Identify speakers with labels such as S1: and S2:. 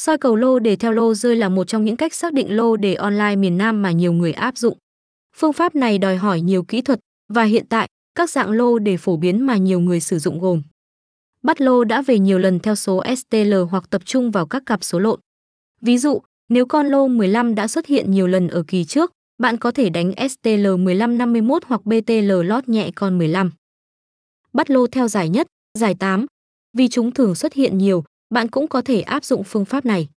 S1: Soi cầu lô đề theo lô rơi là một trong những cách xác định lô đề online miền Nam mà nhiều người áp dụng. Phương pháp này đòi hỏi nhiều kỹ thuật và hiện tại các dạng lô đề phổ biến mà nhiều người sử dụng gồm bắt lô đã về nhiều lần theo số STL hoặc tập trung vào các cặp số lộn. Ví dụ, nếu con lô 15 đã xuất hiện nhiều lần ở kỳ trước, bạn có thể đánh STL 1551 hoặc BTL lót nhẹ con 15. Bắt lô theo giải nhất, giải 8. Vì chúng thường xuất hiện nhiều, bạn cũng có thể áp dụng phương pháp này.